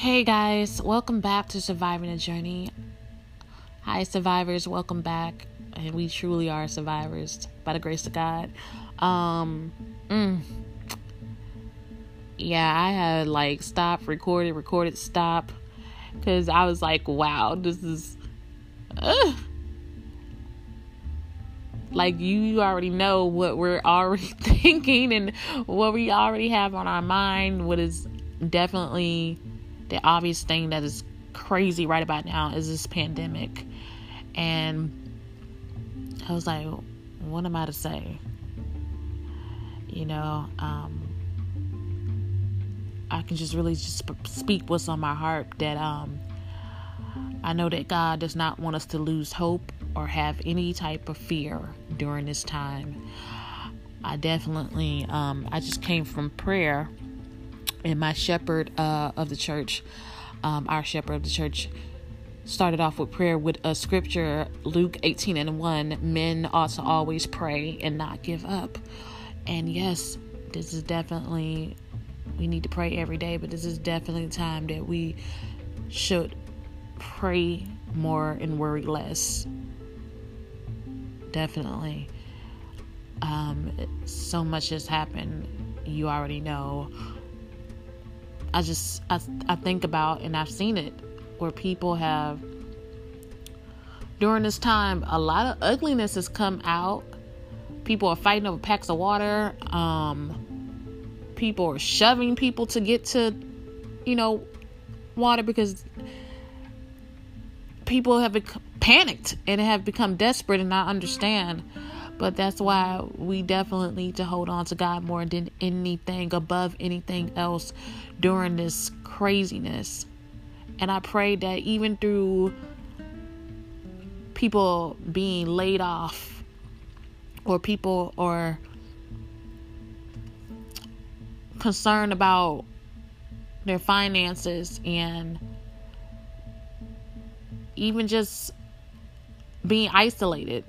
Hey guys, welcome back to Surviving the Journey. Hi, survivors, welcome back. And we truly are survivors by the grace of God. Um, mm, yeah, I had like stop, recorded, recorded, stop, because I was like, wow, this is, like you already know what we're already thinking and what we already have on our mind. What is definitely the obvious thing that is crazy right about now is this pandemic. And I was like, what am I to say? You know, um, I can just really just speak what's on my heart that um, I know that God does not want us to lose hope or have any type of fear during this time. I definitely, um, I just came from prayer and my shepherd uh, of the church, um, our shepherd of the church, started off with prayer with a scripture, Luke 18 and 1 men ought to always pray and not give up. And yes, this is definitely, we need to pray every day, but this is definitely time that we should pray more and worry less. Definitely. Um, so much has happened. You already know I just I, I think about and I've seen it where people have during this time a lot of ugliness has come out. People are fighting over packs of water. Um, people are shoving people to get to, you know, water because people have panicked and have become desperate and I understand but that's why we definitely need to hold on to God more than anything, above anything else during this craziness. And I pray that even through people being laid off, or people or concerned about their finances and even just being isolated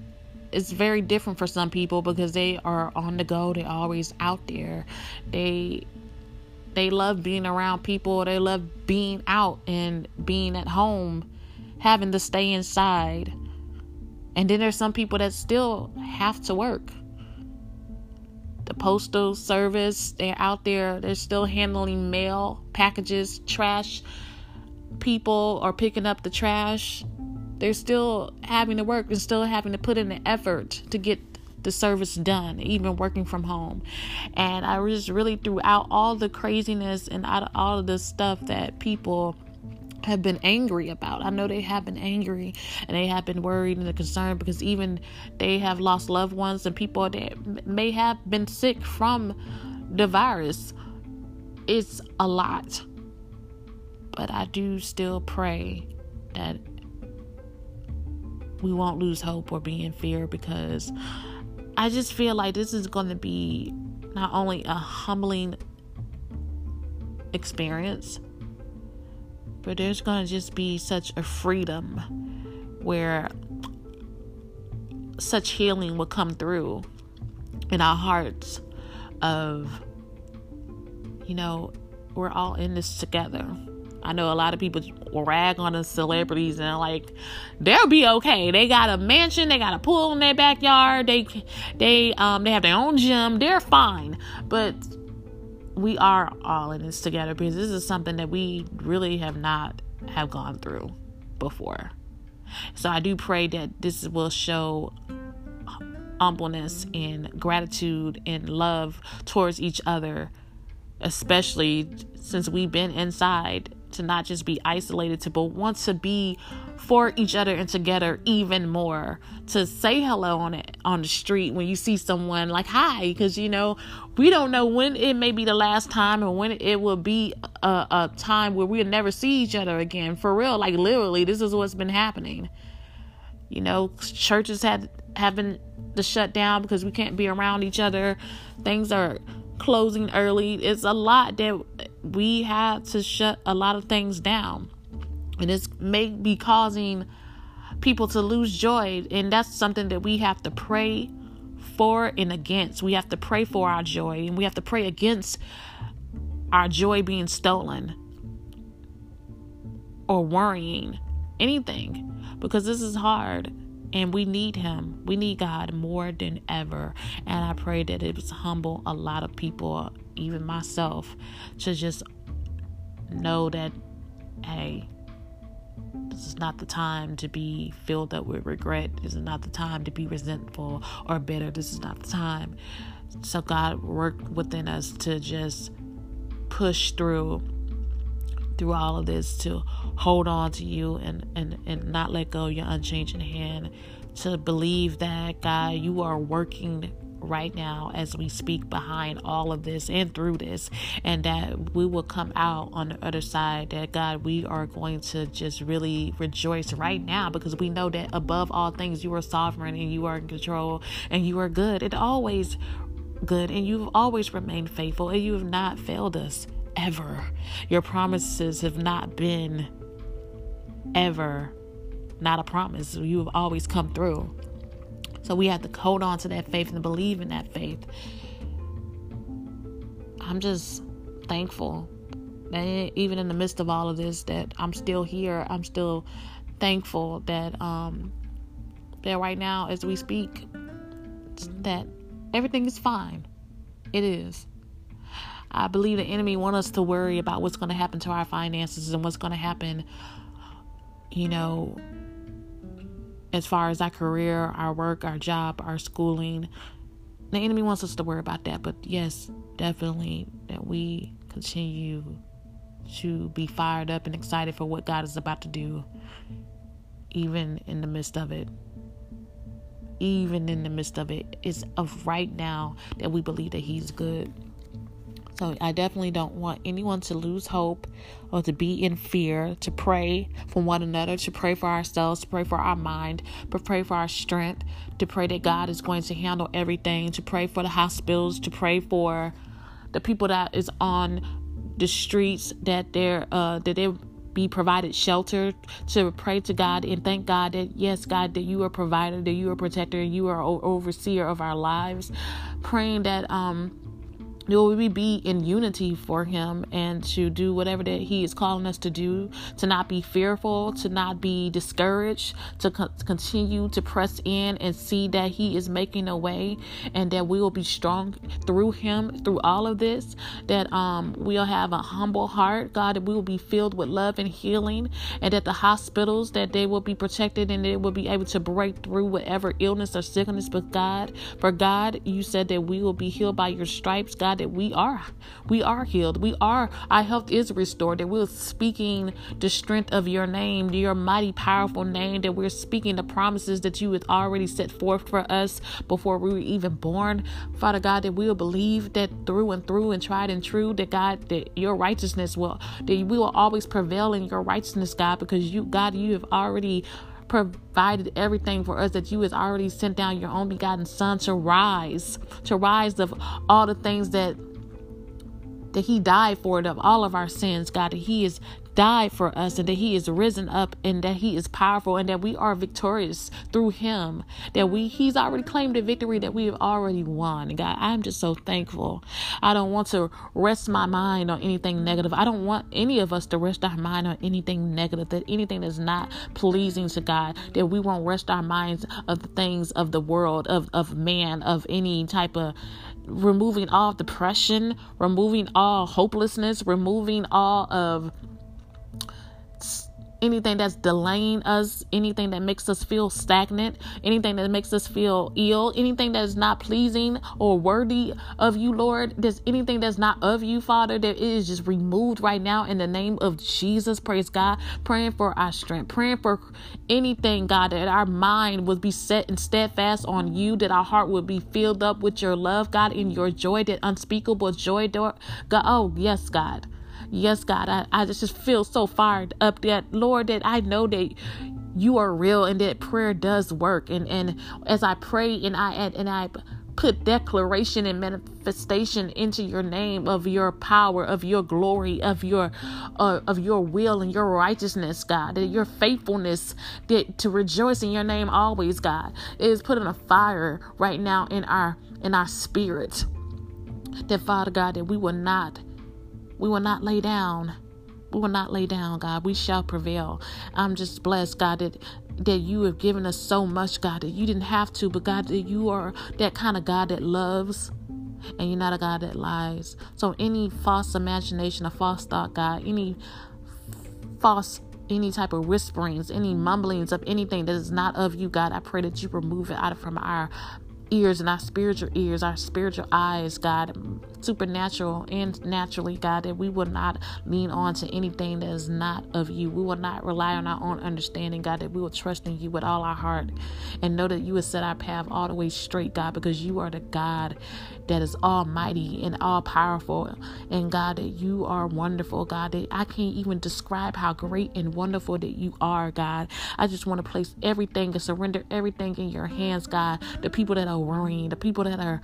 it's very different for some people because they are on the go they're always out there. They they love being around people they love being out and being at home having to stay inside. And then there's some people that still have to work. The postal service they're out there they're still handling mail packages trash people are picking up the trash they're still having to work and still having to put in the effort to get the service done, even working from home. And I was really throughout all the craziness and out of all of the stuff that people have been angry about. I know they have been angry and they have been worried and concerned because even they have lost loved ones and people that may have been sick from the virus. It's a lot. But I do still pray that we won't lose hope or be in fear because I just feel like this is going to be not only a humbling experience, but there's going to just be such a freedom where such healing will come through in our hearts of you know we're all in this together I know a lot of people rag on the celebrities and like they'll be okay. They got a mansion, they got a pool in their backyard, they they um they have their own gym, they're fine. But we are all in this together because this is something that we really have not have gone through before. So I do pray that this will show humbleness and gratitude and love towards each other, especially since we've been inside to not just be isolated to but want to be for each other and together even more. To say hello on it on the street when you see someone like hi because you know we don't know when it may be the last time or when it will be a, a time where we'll never see each other again. For real like literally this is what's been happening. You know churches have been to shut down because we can't be around each other. Things are closing early it's a lot that we had to shut a lot of things down. And it's may be causing people to lose joy. And that's something that we have to pray for and against. We have to pray for our joy and we have to pray against our joy being stolen. or worrying, anything, because this is hard and we need him. We need God more than ever. And I pray that it was humble a lot of people, even myself, to just know that, hey, this is not the time to be filled up with regret. This is not the time to be resentful or bitter. This is not the time. So God worked within us to just push through through all of this to hold on to you and and and not let go your unchanging hand to believe that God you are working right now as we speak behind all of this and through this, and that we will come out on the other side. That God, we are going to just really rejoice right now because we know that above all things, you are sovereign and you are in control and you are good. It always good and you've always remained faithful and you have not failed us ever. Your promises have not been ever not a promise. You have always come through. So we have to hold on to that faith and believe in that faith. I'm just thankful that even in the midst of all of this, that I'm still here. I'm still thankful that um that right now as we speak that everything is fine. It is. I believe the enemy want us to worry about what's going to happen to our finances and what's going to happen, you know, as far as our career, our work, our job, our schooling. The enemy wants us to worry about that, but yes, definitely that we continue to be fired up and excited for what God is about to do, even in the midst of it. Even in the midst of it, it's of right now that we believe that He's good. So I definitely don't want anyone to lose hope or to be in fear, to pray for one another, to pray for ourselves, to pray for our mind, to pray for our strength, to pray that God is going to handle everything, to pray for the hospitals, to pray for the people that is on the streets that they're uh that they be provided shelter to pray to God and thank God that yes God that you are provider that you are protector and you are overseer of our lives. Praying that um will we be in unity for him and to do whatever that he is calling us to do to not be fearful to not be discouraged to co- continue to press in and see that he is making a way and that we will be strong through him through all of this that um we'll have a humble heart god that we will be filled with love and healing and that the hospitals that they will be protected and they will be able to break through whatever illness or sickness but god for god you said that we will be healed by your stripes. God God, that we are, we are healed. We are, our health is restored. That we're speaking the strength of your name, your mighty, powerful name. That we're speaking the promises that you had already set forth for us before we were even born. Father God, that we'll believe that through and through and tried and true, that God, that your righteousness will, that we will always prevail in your righteousness, God, because you, God, you have already provided everything for us that you has already sent down your own begotten son to rise to rise of all the things that that he died for it of all of our sins god that he is died for us and that he is risen up and that he is powerful and that we are victorious through him that we he's already claimed the victory that we have already won. God i'm just so thankful. I don't want to rest my mind on anything negative. I don't want any of us to rest our mind on anything negative that anything that's not pleasing to god that we won't rest our minds of the things of the world of of man of any type of removing all depression removing all hopelessness removing all of anything that's delaying us, anything that makes us feel stagnant, anything that makes us feel ill, anything that is not pleasing or worthy of you, Lord. There's anything that's not of you, Father, that is just removed right now in the name of Jesus. Praise God. Praying for our strength, praying for anything, God, that our mind would be set and steadfast on you, that our heart would be filled up with your love, God, in your joy, that unspeakable joy, God. Oh, yes, God. Yes, God, I, I just feel so fired up that, Lord, that I know that you are real and that prayer does work. And, and as I pray and I, and I, put declaration and manifestation into your name of your power of your glory of your uh, of your will and your righteousness god that your faithfulness that to rejoice in your name always god is putting a fire right now in our in our spirit that father god that we will not we will not lay down We will not lay down, God. We shall prevail. I'm just blessed, God, that that you have given us so much, God, that you didn't have to, but God, that you are that kind of God that loves and you're not a God that lies. So any false imagination, a false thought, God, any false any type of whisperings, any mumblings of anything that is not of you, God, I pray that you remove it out of from our ears and our spiritual ears, our spiritual eyes, God, supernatural and naturally, God, that we will not lean on to anything that is not of you. We will not rely on our own understanding, God, that we will trust in you with all our heart and know that you will set our path all the way straight, God, because you are the God that is almighty and all powerful. And God, that you are wonderful, God, that I can't even describe how great and wonderful that you are, God. I just want to place everything and surrender everything in your hands, God. The people that are worrying, the people that are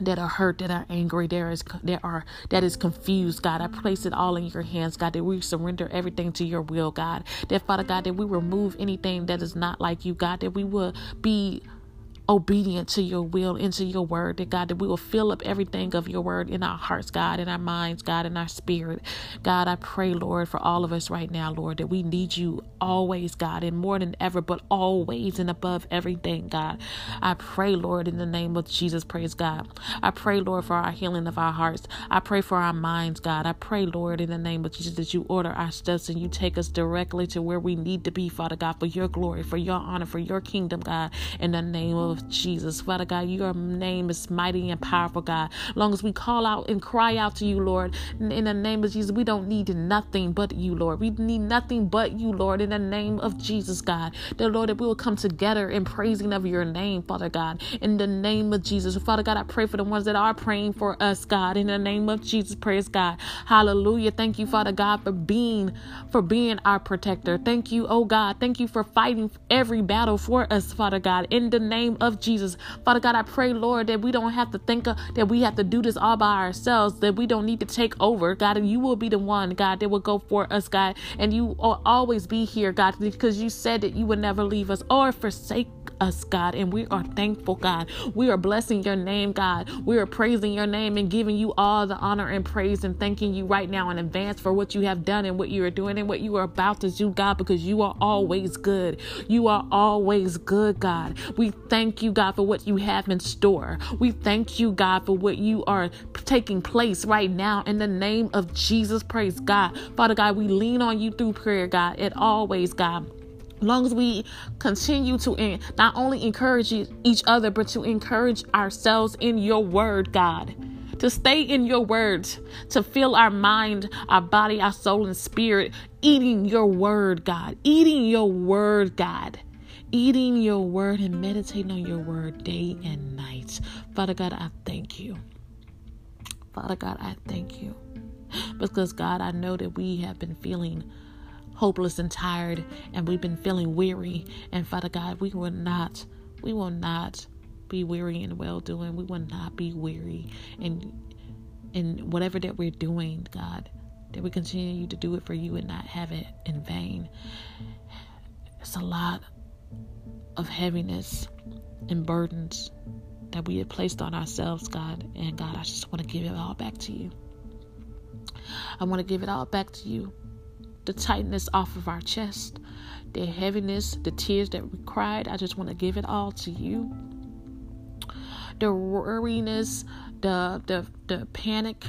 that are hurt, that are angry, there is there are that is confused, God. I place it all in your hands, God, that we surrender everything to your will, God. That Father God, that we remove anything that is not like you, God, that we will be obedient to your will, into your word, that God, that we will fill up everything of your word in our hearts, God, in our minds, God, in our spirit. God, I pray, Lord, for all of us right now, Lord, that we need you always, God, and more than ever, but always and above everything, God. I pray, Lord, in the name of Jesus, praise God. I pray, Lord, for our healing of our hearts. I pray for our minds, God. I pray, Lord, in the name of Jesus, that you order our steps and you take us directly to where we need to be, Father God, for your glory, for your honor, for your kingdom, God, in the name of Jesus. Father God, your name is mighty and powerful, God. Long as we call out and cry out to you, Lord, in the name of Jesus, we don't need nothing but you, Lord. We need nothing but you, Lord, in the name of Jesus, God. The Lord, that we will come together in praising of your name, Father God, in the name of Jesus. Father God, I pray for the ones that are praying for us, God, in the name of Jesus. Praise God. Hallelujah. Thank you, Father God, for being for being our protector. Thank you, oh God. Thank you for fighting every battle for us, Father God, in the name of Jesus. Father God, I pray, Lord, that we don't have to think of, that we have to do this all by ourselves, that we don't need to take over, God, and you will be the one, God, that will go for us, God, and you will always be here, God, because you said that you would never leave us or forsake us, God, and we are thankful, God. We are blessing your name, God. We are praising your name and giving you all the honor and praise and thanking you right now in advance for what you have done and what you are doing and what you are about to do, God, because you are always good. You are always good, God. We thank you, God, for what you have in store. We thank you, God, for what you are taking place right now in the name of Jesus. Praise God. Father God, we lean on you through prayer, God, It always, God long as we continue to in, not only encourage each other but to encourage ourselves in your word god. To stay in your word, to fill our mind our body our soul and spirit eating your word god. Eating your word god. Eating your word and meditating on your word day and night. Father god i thank you. Father god i thank you. Because god i know that we have been feeling hopeless and tired and we've been feeling weary. And Father God, we will not, we will not be weary in well doing. We will not be weary in in whatever that we're doing, God. That we continue to do it for you and not have it in vain. It's a lot of heaviness and burdens that we have placed on ourselves, God. And God, I just want to give it all back to you. I want to give it all back to you the tightness off of our chest, the heaviness, the tears that we cried. I just want to give it all to you. The worriness, the the the panic,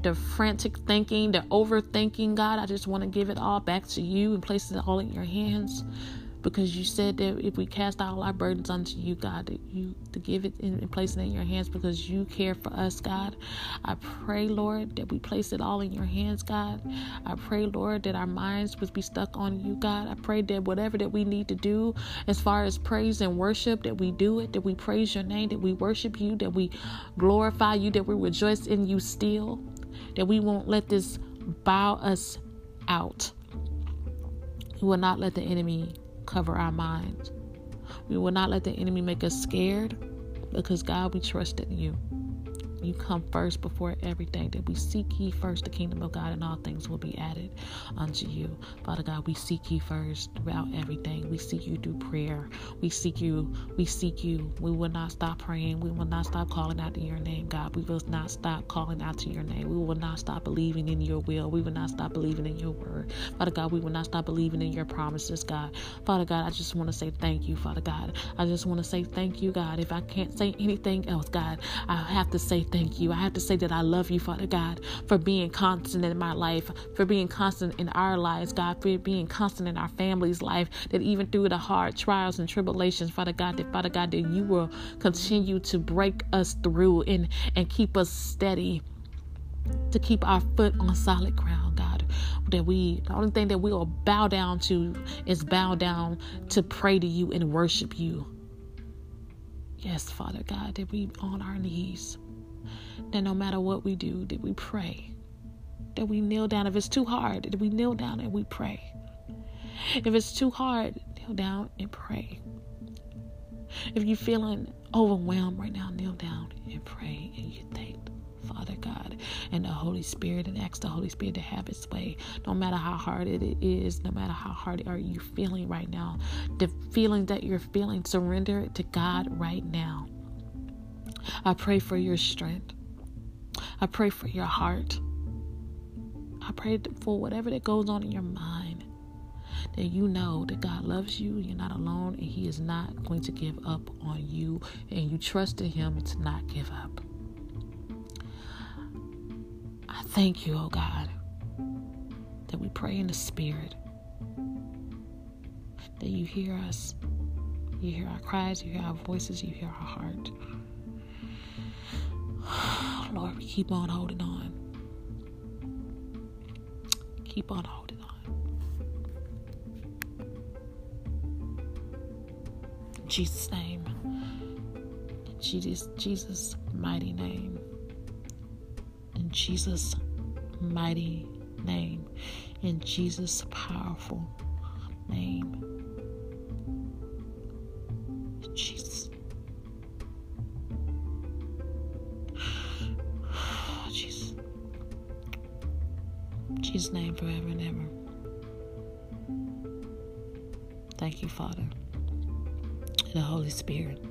the frantic thinking, the overthinking, God, I just want to give it all back to you and place it all in your hands because you said that if we cast all our burdens unto you, God, that you to give it in and place it in your hands because you care for us, God. I pray, Lord, that we place it all in your hands, God. I pray, Lord, that our minds would be stuck on you, God. I pray that whatever that we need to do as far as praise and worship, that we do it, that we praise your name, that we worship you, that we glorify you, that we rejoice in you still, that we won't let this bow us out. We will not let the enemy cover our minds. We will not let the enemy make us scared because God, we trust in you. You come first before everything, that we seek ye first the kingdom of God, and all things will be added unto you. Father God, we seek you first throughout everything. We seek you through prayer. We seek you. We seek you. We will not stop praying. We will not stop calling out to your name, God. We will not stop calling out to your name. We will not stop believing in your will. We will not stop believing in your word. Father God, we will not stop believing in your promises, God. Father God, I just want to say thank you, Father God. I just want to say thank you, God. If I can't say anything else, God, I have to say thank you. I have to say that I love you, Father God, for being constant in my life, for being constant in our lives, God, for being constant in our family's life, that even through the hard trials and tribulations, Father God, that Father God, that you will continue to break us through and, and keep us steady, to keep our foot on solid ground, God. That we, the only thing that we will bow down to is bow down to pray to you and worship you. Yes, Father God, that we on our knees. That no matter what we do, that we pray. That we kneel down. If it's too hard, that we kneel down and we pray. If it's too hard, kneel down and pray. If you're feeling overwhelmed right now, kneel down and pray and you thank Father God and the Holy Spirit and ask the Holy Spirit to have its way. No matter how hard it is, no matter how hard are you feeling right now, the feeling that you're feeling, surrender it to God right now. I pray for your strength. I pray for your heart. I pray for whatever that goes on in your mind that you know that God loves you, you're not alone, and He is not going to give up on you, and you trust in Him to not give up. I thank you, oh God, that we pray in the Spirit, that you hear us, you hear our cries, you hear our voices, you hear our heart. Lord, we keep on holding on. Keep on holding on. In Jesus' name. In Jesus, Jesus' mighty name. In Jesus' mighty name. In Jesus' powerful name. Jesus. Jesus' name forever and ever. Thank you, Father, and the Holy Spirit.